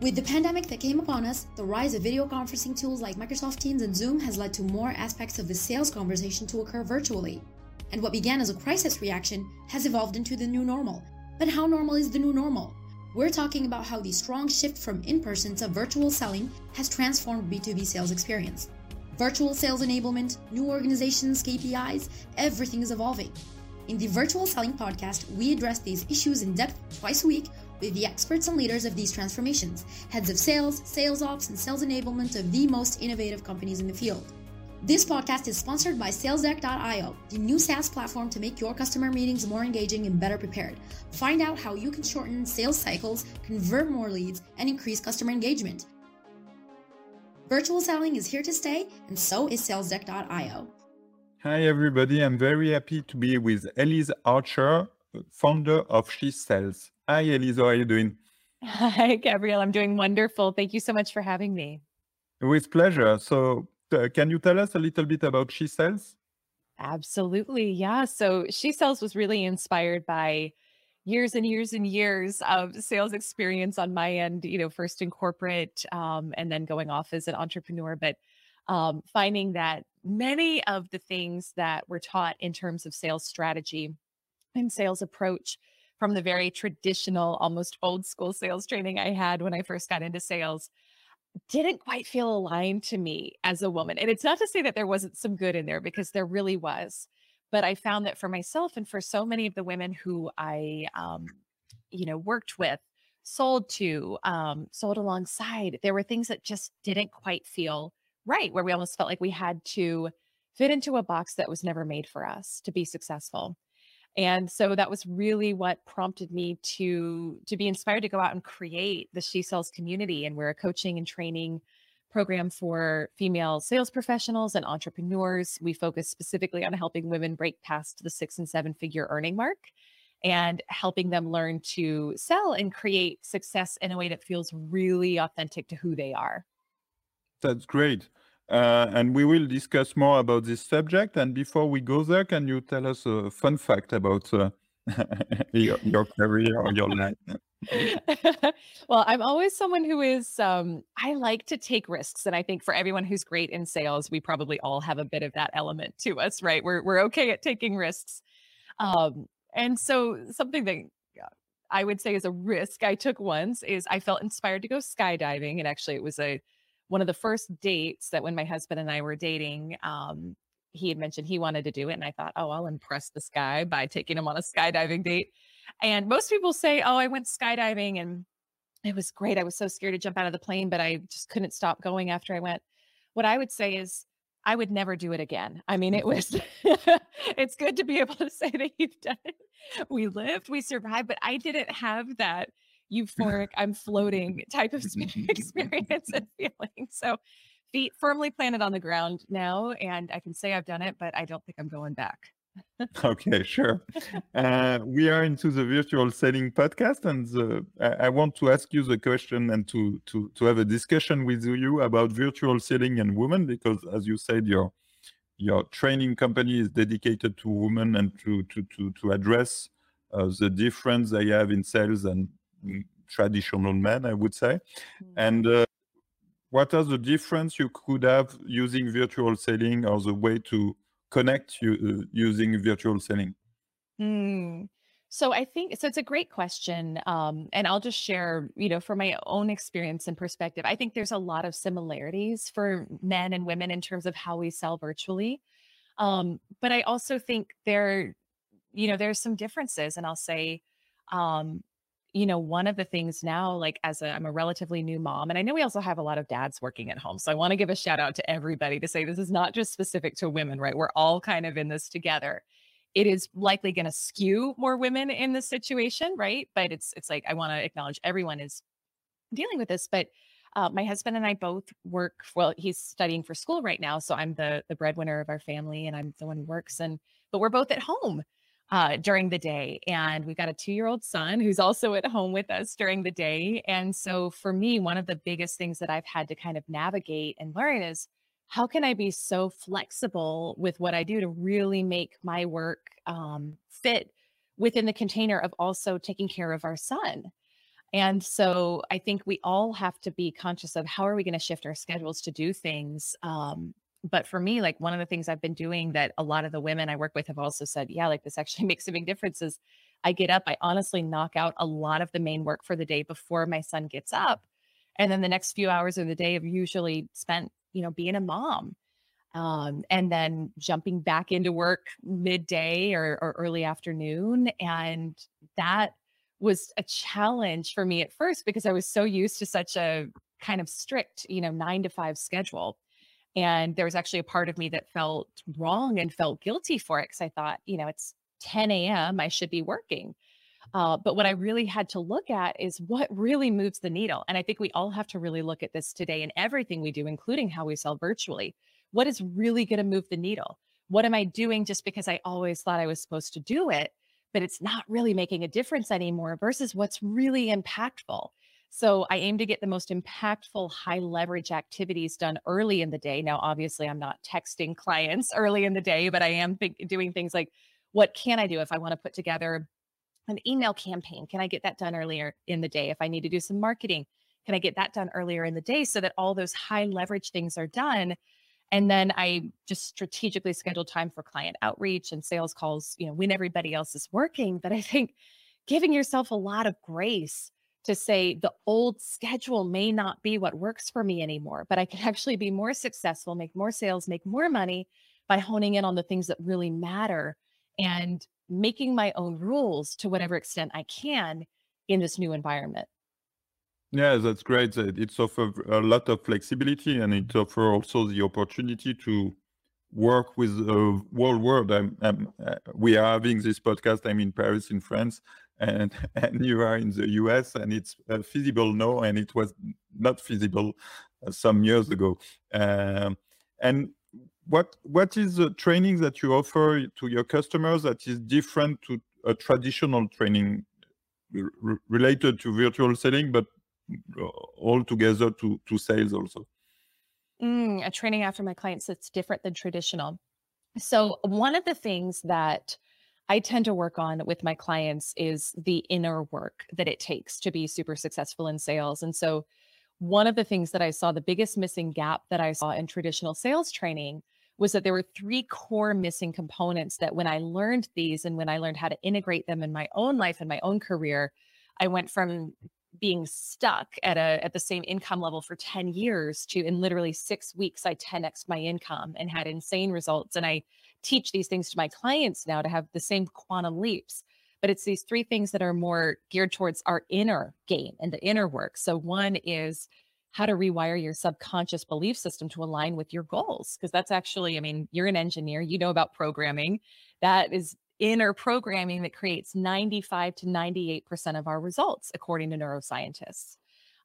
With the pandemic that came upon us, the rise of video conferencing tools like Microsoft Teams and Zoom has led to more aspects of the sales conversation to occur virtually. And what began as a crisis reaction has evolved into the new normal. But how normal is the new normal? We're talking about how the strong shift from in person to virtual selling has transformed B2B sales experience. Virtual sales enablement, new organizations, KPIs, everything is evolving. In the Virtual Selling Podcast, we address these issues in depth twice a week the experts and leaders of these transformations, heads of sales, sales ops, and sales enablement of the most innovative companies in the field. This podcast is sponsored by SalesDeck.io, the new SaaS platform to make your customer meetings more engaging and better prepared. Find out how you can shorten sales cycles, convert more leads, and increase customer engagement. Virtual selling is here to stay, and so is SalesDeck.io. Hi, everybody. I'm very happy to be with Elyse Archer, founder of She Sells. Hi, Elyse. How are you doing? Hi, Gabriel. I'm doing wonderful. Thank you so much for having me. With pleasure. So, uh, can you tell us a little bit about She Sells? Absolutely. Yeah. So, She Sells was really inspired by years and years and years of sales experience on my end, you know, first in corporate um, and then going off as an entrepreneur. But um, finding that many of the things that were taught in terms of sales strategy and sales approach from the very traditional, almost old school sales training I had when I first got into sales didn't quite feel aligned to me as a woman. And it's not to say that there wasn't some good in there because there really was. But I found that for myself and for so many of the women who I, um, you know, worked with, sold to, um, sold alongside, there were things that just didn't quite feel right, where we almost felt like we had to fit into a box that was never made for us to be successful. And so that was really what prompted me to to be inspired to go out and create the She Sells community. And we're a coaching and training program for female sales professionals and entrepreneurs. We focus specifically on helping women break past the six and seven figure earning mark and helping them learn to sell and create success in a way that feels really authentic to who they are. That's great. Uh, and we will discuss more about this subject. And before we go there, can you tell us a fun fact about uh, your, your, career or your life? well, I'm always someone who is, um, I like to take risks. And I think for everyone who's great in sales, we probably all have a bit of that element to us, right? We're, we're okay at taking risks. Um, and so something that I would say is a risk I took once is I felt inspired to go skydiving. And actually, it was a one of the first dates that when my husband and I were dating, um, he had mentioned he wanted to do it. And I thought, oh, I'll impress this guy by taking him on a skydiving date. And most people say, oh, I went skydiving and it was great. I was so scared to jump out of the plane, but I just couldn't stop going after I went. What I would say is, I would never do it again. I mean, it was, it's good to be able to say that you've done it. We lived, we survived, but I didn't have that euphoric, I'm floating type of experience and feeling. So feet firmly planted on the ground now. And I can say I've done it, but I don't think I'm going back. okay, sure. Uh, we are into the virtual selling podcast, and the, I, I, want to ask you the question and to, to to have a discussion with you about virtual selling and women, because as you said, your your training company is dedicated to women and to to to to address uh, the difference they have in sales and traditional men, I would say. Mm-hmm. And uh, what are the difference you could have using virtual selling or the way to connect you uh, using virtual selling? Mm. So I think so. It's a great question, um, and I'll just share, you know, from my own experience and perspective. I think there's a lot of similarities for men and women in terms of how we sell virtually, um, but I also think there, you know, there's some differences, and I'll say, um, you know, one of the things now, like as a, I'm a relatively new mom, and I know we also have a lot of dads working at home. So I want to give a shout out to everybody to say this is not just specific to women, right? We're all kind of in this together. It is likely going to skew more women in this situation, right? But it's it's like I want to acknowledge everyone is dealing with this. But uh, my husband and I both work. Well, he's studying for school right now, so I'm the the breadwinner of our family, and I'm the one who works. And but we're both at home uh, during the day. And we've got a two year old son who's also at home with us during the day. And so for me, one of the biggest things that I've had to kind of navigate and learn is how can I be so flexible with what I do to really make my work um, fit within the container of also taking care of our son? And so I think we all have to be conscious of how are we going to shift our schedules to do things. Um, but for me, like one of the things I've been doing that a lot of the women I work with have also said, yeah, like this actually makes a big difference is I get up, I honestly knock out a lot of the main work for the day before my son gets up. And then the next few hours of the day have usually spent, you know, being a mom. Um, and then jumping back into work midday or, or early afternoon. And that was a challenge for me at first because I was so used to such a kind of strict, you know, nine to five schedule. And there was actually a part of me that felt wrong and felt guilty for it because I thought, you know, it's 10 a.m., I should be working. Uh, but what I really had to look at is what really moves the needle. And I think we all have to really look at this today in everything we do, including how we sell virtually. What is really going to move the needle? What am I doing just because I always thought I was supposed to do it, but it's not really making a difference anymore versus what's really impactful? So I aim to get the most impactful, high leverage activities done early in the day. Now, obviously, I'm not texting clients early in the day, but I am doing things like what can I do if I want to put together an email campaign? Can I get that done earlier in the day? If I need to do some marketing, can I get that done earlier in the day so that all those high leverage things are done? And then I just strategically schedule time for client outreach and sales calls, you know, when everybody else is working. But I think giving yourself a lot of grace to say the old schedule may not be what works for me anymore, but I can actually be more successful, make more sales, make more money by honing in on the things that really matter and making my own rules to whatever extent I can in this new environment. Yeah, that's great. It's offer a lot of flexibility and it offers also the opportunity to work with the whole world. I'm, I'm, uh, we are having this podcast. I'm in Paris, in France, and, and you are in the US, and it's uh, feasible now, and it was not feasible uh, some years ago. Um, and what what is the training that you offer to your customers that is different to a traditional training related to virtual selling, but all together to to sales also? Mm, a training after my clients that's different than traditional. So one of the things that I tend to work on with my clients is the inner work that it takes to be super successful in sales. And so one of the things that I saw, the biggest missing gap that I saw in traditional sales training was that there were three core missing components that when I learned these and when I learned how to integrate them in my own life and my own career, I went from being stuck at a at the same income level for 10 years to in literally 6 weeks I 10x my income and had insane results and I teach these things to my clients now to have the same quantum leaps but it's these three things that are more geared towards our inner game and the inner work so one is how to rewire your subconscious belief system to align with your goals. Because that's actually, I mean, you're an engineer, you know about programming. That is inner programming that creates 95 to 98% of our results, according to neuroscientists.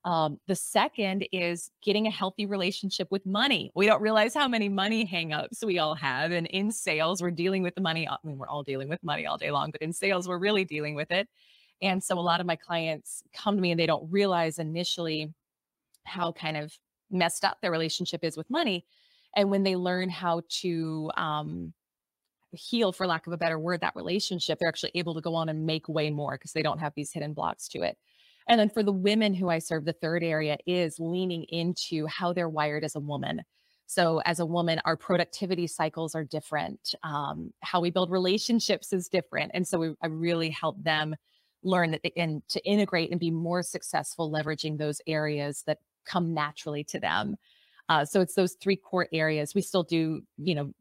Um, the second is getting a healthy relationship with money. We don't realize how many money hangups we all have. And in sales, we're dealing with the money. I mean, we're all dealing with money all day long, but in sales, we're really dealing with it. And so a lot of my clients come to me and they don't realize initially how kind of messed up their relationship is with money. And when they learn how to um, heal, for lack of a better word, that relationship, they're actually able to go on and make way more because they don't have these hidden blocks to it. And then for the women who I serve, the third area is leaning into how they're wired as a woman. So, as a woman, our productivity cycles are different. Um, how we build relationships is different. And so, we, I really help them learn that they, and to integrate and be more successful leveraging those areas that come naturally to them. Uh, so it's those three core areas. We still do, you know,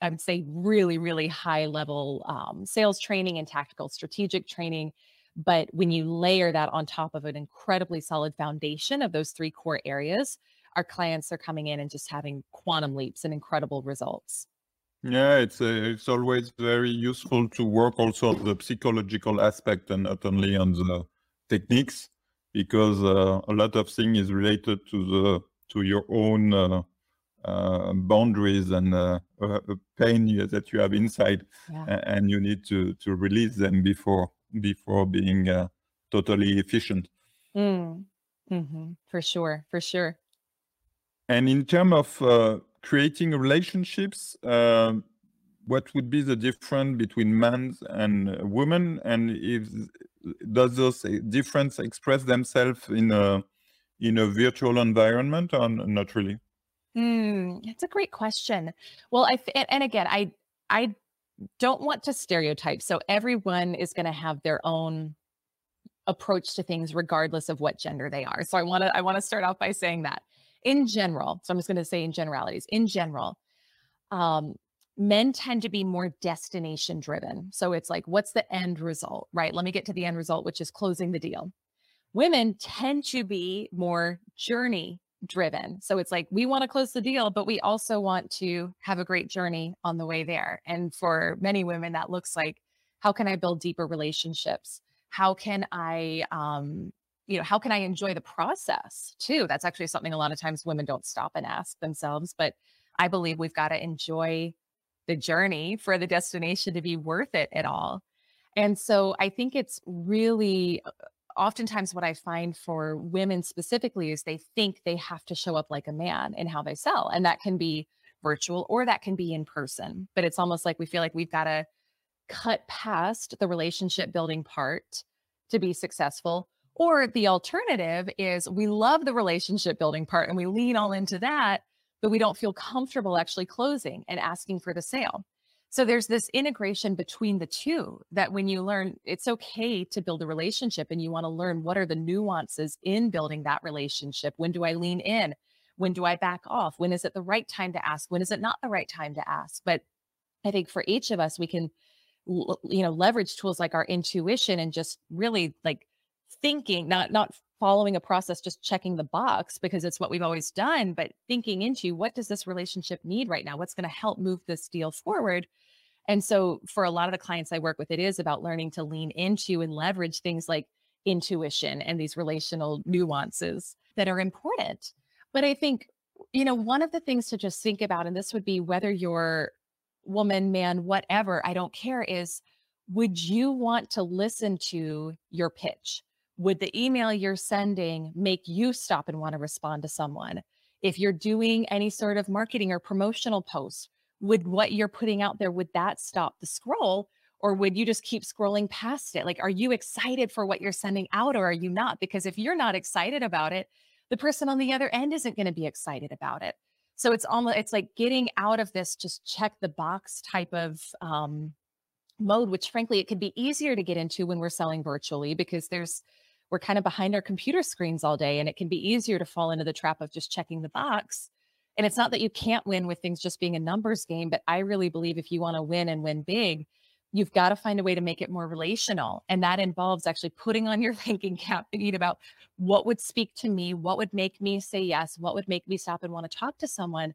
I would say really, really high level um, sales training and tactical strategic training. But when you layer that on top of an incredibly solid foundation of those three core areas, our clients are coming in and just having quantum leaps and incredible results. Yeah, it's uh, it's always very useful to work also on the psychological aspect and not only on the techniques because uh, a lot of things is related to the to your own uh, uh, boundaries and uh, pain that you have inside, yeah. and you need to to release them before before being uh, totally efficient. Mm. Mm-hmm. For sure, for sure. And in terms of uh, creating relationships, what would be the difference between men and women, and if does those difference express themselves in a in a virtual environment or not really? Mm, that's a great question. Well, I and, and again, I I don't want to stereotype. So everyone is going to have their own approach to things regardless of what gender they are. So I want to I want to start off by saying that in general, so I'm just going to say in generalities, in general, um, men tend to be more destination driven. So it's like, what's the end result, right? Let me get to the end result, which is closing the deal. Women tend to be more journey driven. So it's like we want to close the deal, but we also want to have a great journey on the way there. And for many women, that looks like how can I build deeper relationships? How can I, um, you know, how can I enjoy the process too? That's actually something a lot of times women don't stop and ask themselves. But I believe we've got to enjoy the journey for the destination to be worth it at all. And so I think it's really uh, oftentimes what I find for women specifically is they think they have to show up like a man in how they sell. And that can be virtual or that can be in person. But it's almost like we feel like we've got to cut past the relationship building part to be successful. Or the alternative is we love the relationship building part and we lean all into that, but we don't feel comfortable actually closing and asking for the sale. So there's this integration between the two that when you learn, it's okay to build a relationship and you want to learn what are the nuances in building that relationship. When do I lean in? When do I back off? When is it the right time to ask? When is it not the right time to ask? But I think for each of us, we can, you know, leverage tools like our intuition and just really like thinking, not not following a process, just checking the box because it's what we've always done, but thinking into what does this relationship need right now? What's going to help move this deal forward? And so for a lot of the clients I work with, it is about learning to lean into and leverage things like intuition and these relational nuances that are important. But I think, you know, one of the things to just think about, and this would be whether you're woman, man, whatever, I don't care, is would you want to listen to your pitch? Would the email you're sending make you stop and want to respond to someone? If you're doing any sort of marketing or promotional post, would what you're putting out there would that stop the scroll or would you just keep scrolling past it? Like are you excited for what you're sending out or are you not? Because if you're not excited about it the person on the other end isn't going to be excited about it. So it's almost it's like getting out of this just check the box type of um, mode which frankly it could be easier to get into when we're selling virtually because there's we're kind of behind our computer screens all day and it can be easier to fall into the trap of just checking the box and it's not that you can't win with things just being a numbers game, but I really believe if you want to win and win big, you've got to find a way to make it more relational. And that involves actually putting on your thinking cap, thinking about what would speak to me, what would make me say yes, what would make me stop and want to talk to someone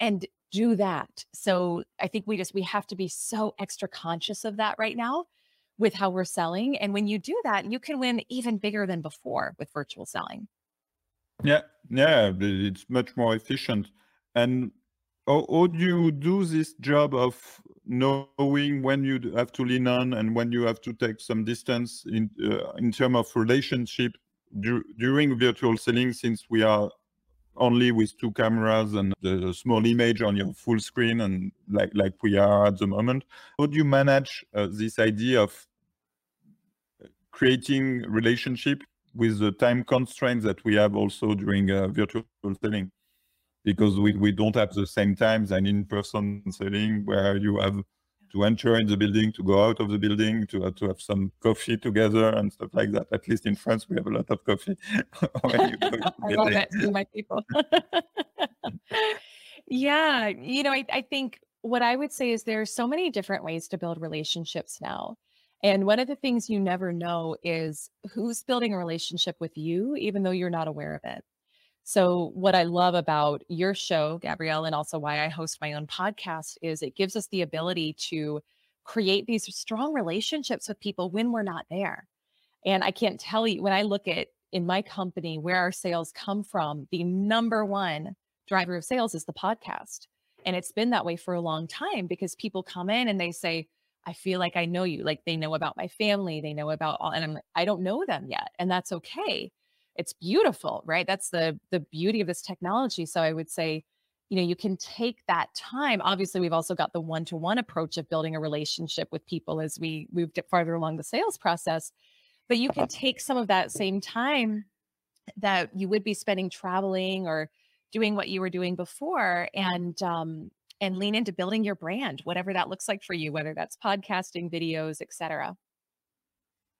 and do that. So I think we just we have to be so extra conscious of that right now with how we're selling. And when you do that, you can win even bigger than before with virtual selling. Yeah, yeah, it's much more efficient. And how, how do you do this job of knowing when you have to lean on and when you have to take some distance in uh, in terms of relationship du during virtual selling? Since we are only with two cameras and the small image on your full screen and like like we are at the moment, how do you manage uh, this idea of creating relationship with the time constraints that we have also during uh, virtual selling because we, we don't have the same times and in-person selling where you have to enter in the building, to go out of the building, to, uh, to have some coffee together and stuff like that. At least in France, we have a lot of coffee. I love it, my people. yeah, you know, I, I think what I would say is there are so many different ways to build relationships now. And one of the things you never know is who's building a relationship with you, even though you're not aware of it. So, what I love about your show, Gabriel, and also why I host my own podcast is it gives us the ability to create these strong relationships with people when we're not there. And I can't tell you, when I look at in my company where our sales come from, the number one driver of sales is the podcast. And it's been that way for a long time because people come in and they say, I feel like I know you. Like they know about my family, they know about all, and I'm like, I don't know them yet, and that's okay. It's beautiful, right? That's the the beauty of this technology. So I would say, you know, you can take that time. Obviously, we've also got the one-to-one approach of building a relationship with people as we move farther along the sales process. but you can take some of that same time that you would be spending traveling or doing what you were doing before and um, and lean into building your brand whatever that looks like for you whether that's podcasting videos etc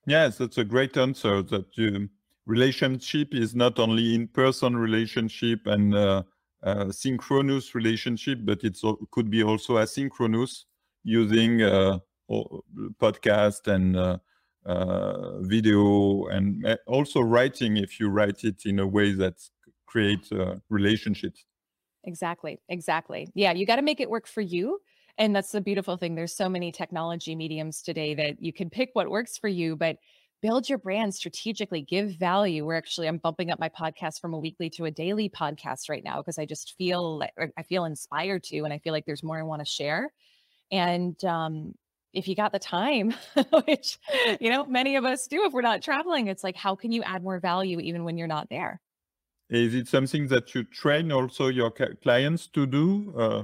yes that's a great answer that you, relationship is not only in-person relationship and uh, uh, synchronous relationship but it could be also asynchronous using uh, podcast and uh, uh, video and uh, also writing if you write it in a way that creates relationships exactly exactly yeah you got to make it work for you and that's the beautiful thing there's so many technology mediums today that you can pick what works for you but build your brand strategically give value we're actually i'm bumping up my podcast from a weekly to a daily podcast right now because i just feel i feel inspired to and i feel like there's more i want to share and um, if you got the time, which, you know, many of us do if we're not traveling, it's like, how can you add more value even when you're not there? Is it something that you train also your clients to do, uh,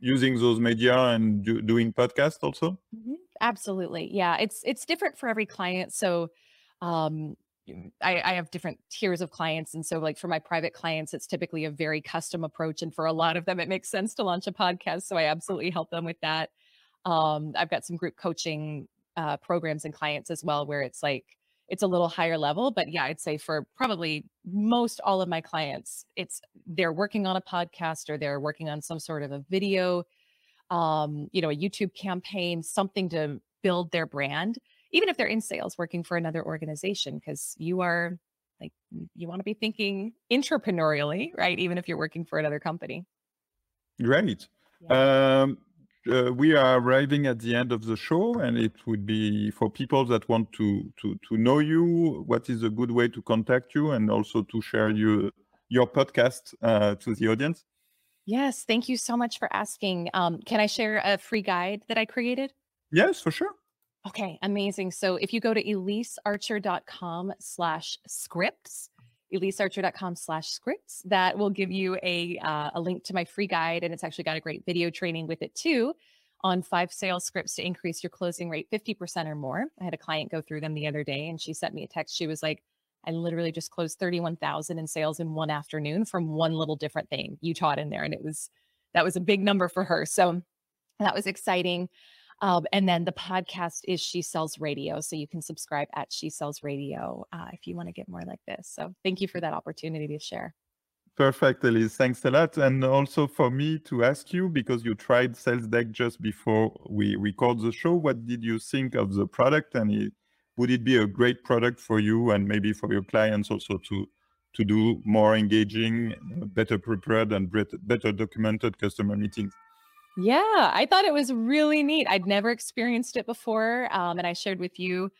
using those media and do, doing podcasts also? Mm-hmm. Absolutely. Yeah. It's, it's different for every client. So, um, I, I, have different tiers of clients. And so, like for my private clients, it's typically a very custom approach. And for a lot of them, it makes sense to launch a podcast. So, I absolutely help them with that. Um, I've got some group coaching uh, programs and clients as well, where it's like it's a little higher level. But yeah, I'd say for probably most all of my clients, it's they're working on a podcast or they're working on some sort of a video, um, you know, a YouTube campaign, something to build their brand, even if they're in sales working for another organization, because you are like you want to be thinking entrepreneurially, right? Even if you're working for another company. Great. Yeah. Um, uh, we are arriving at the end of the show, and it would be for people that want to to to know you. What is a good way to contact you, and also to share you your podcast uh, to the audience? Yes, thank you so much for asking. Um, can I share a free guide that I created? Yes, for sure. Okay, amazing. So if you go to elysearcher.com slash scripts, elysearcher.com slash scripts. That will give you a, uh, a link to my free guide. And it's actually got a great video training with it too on five sales scripts to increase your closing rate 50% or more. I had a client go through them the other day and she sent me a text. She was like, I literally just closed 31,000 in sales in one afternoon from one little different thing you taught in there. And it was, that was a big number for her. So that was exciting. Um, and then the podcast is She Sells Radio. So you can subscribe at She Sells Radio uh, if you want to get more like this. So thank you for that opportunity to share. Perfect, Elyse. Thanks a lot. And also for me to ask you, because you tried Sales Deck just before we record the show, what did you think of the product? And it, would it be a great product for you and maybe for your clients also to to do more engaging, better prepared, and better documented customer meetings? Yeah, I thought it was really neat. I'd never experienced it before. Um, and I shared with you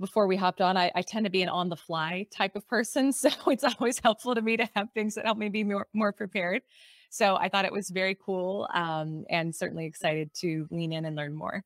before we hopped on, I, I, tend to be an on the fly type of person. So it's always helpful to me to have things that help me be more, more prepared. So I thought it was very cool um, and certainly excited to lean in and learn more.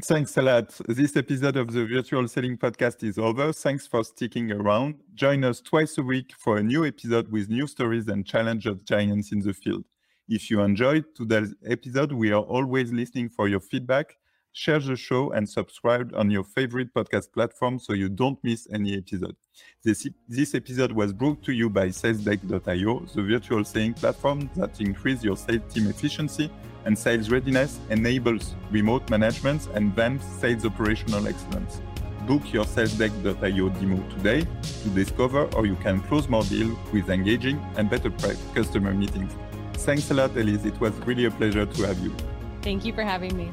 Thanks a lot. This episode of the Virtual Selling Podcast is over. Thanks for sticking around. Join us twice a week for a new episode with new stories and challenge of giants in the field. If you enjoyed today's episode, we are always listening for your feedback. Share the show and subscribe on your favorite podcast platform so you don't miss any episode. This, this episode was brought to you by SalesDeck.io, the virtual selling platform that increases your sales team efficiency and sales readiness, enables remote management, and advanced sales operational excellence. Book your SalesDeck.io demo today to discover how you can close more deals with engaging and better customer meetings. Thanks a lot, Elyse. It was really a pleasure to have you. Thank you for having me.